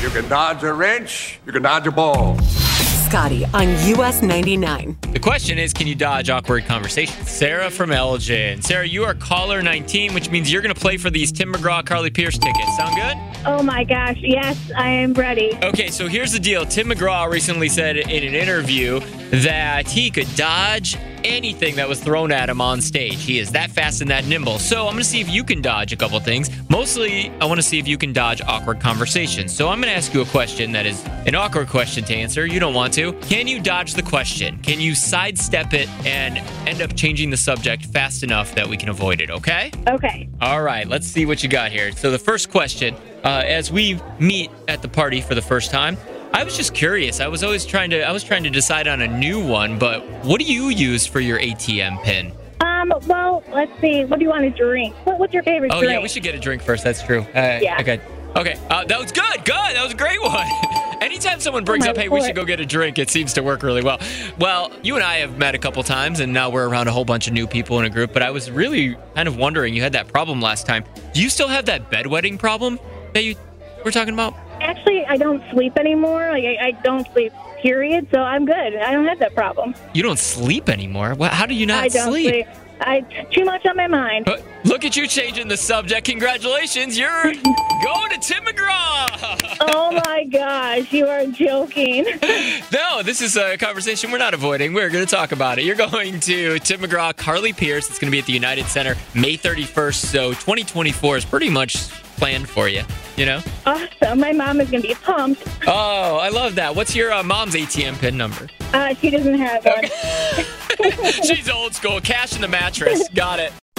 You can dodge a wrench, you can dodge a ball. Scotty on US 99. The question is, can you dodge awkward conversations? Sarah from Elgin. Sarah, you are caller 19, which means you're going to play for these Tim McGraw, Carly Pearce tickets. Sound good? Oh my gosh, yes, I am ready. Okay, so here's the deal. Tim McGraw recently said in an interview that he could dodge anything that was thrown at him on stage. He is that fast and that nimble. So I'm going to see if you can dodge a couple things. Mostly, I want to see if you can dodge awkward conversations. So I'm going to ask you a question that is an awkward question to answer. You don't want to. Can you dodge the question? Can you sidestep it and end up changing the subject fast enough that we can avoid it? Okay? Okay. All right, let's see what you got here. So the first question, uh, as we meet at the party for the first time, I was just curious. I was always trying to I was trying to decide on a new one, but what do you use for your ATM pin? Um, well, let's see. What do you want to drink? What, what's your favorite drink? Oh drink? yeah, we should get a drink first. That's true. Uh, Yeah. Okay. Okay. Uh, that was good. Good. That was a great one. Anytime someone brings my up, "Hey, we should go get a drink," it seems to work really well. Well, you and I have met a couple times, and now we're around a whole bunch of new people in a group. But I was really kind of wondering, you had that problem last time. Do you still have that bedwetting problem that you were talking about? Actually, I don't sleep anymore. Like, I, I don't sleep, period, so I'm good. I don't have that problem. You don't sleep anymore. Well, how do you not I don't sleep? sleep. I too much on my mind. But look at you changing the subject. Congratulations, you're going to Tim McGraw. oh gosh, you are joking. no, this is a conversation we're not avoiding. We're going to talk about it. You're going to Tim McGraw, Carly Pearce. It's going to be at the United Center May 31st. So 2024 is pretty much planned for you. You know? awesome. My mom is going to be pumped. Oh, I love that. What's your uh, mom's ATM pin number? Uh, she doesn't have one. She's old school. Cash in the mattress. Got it.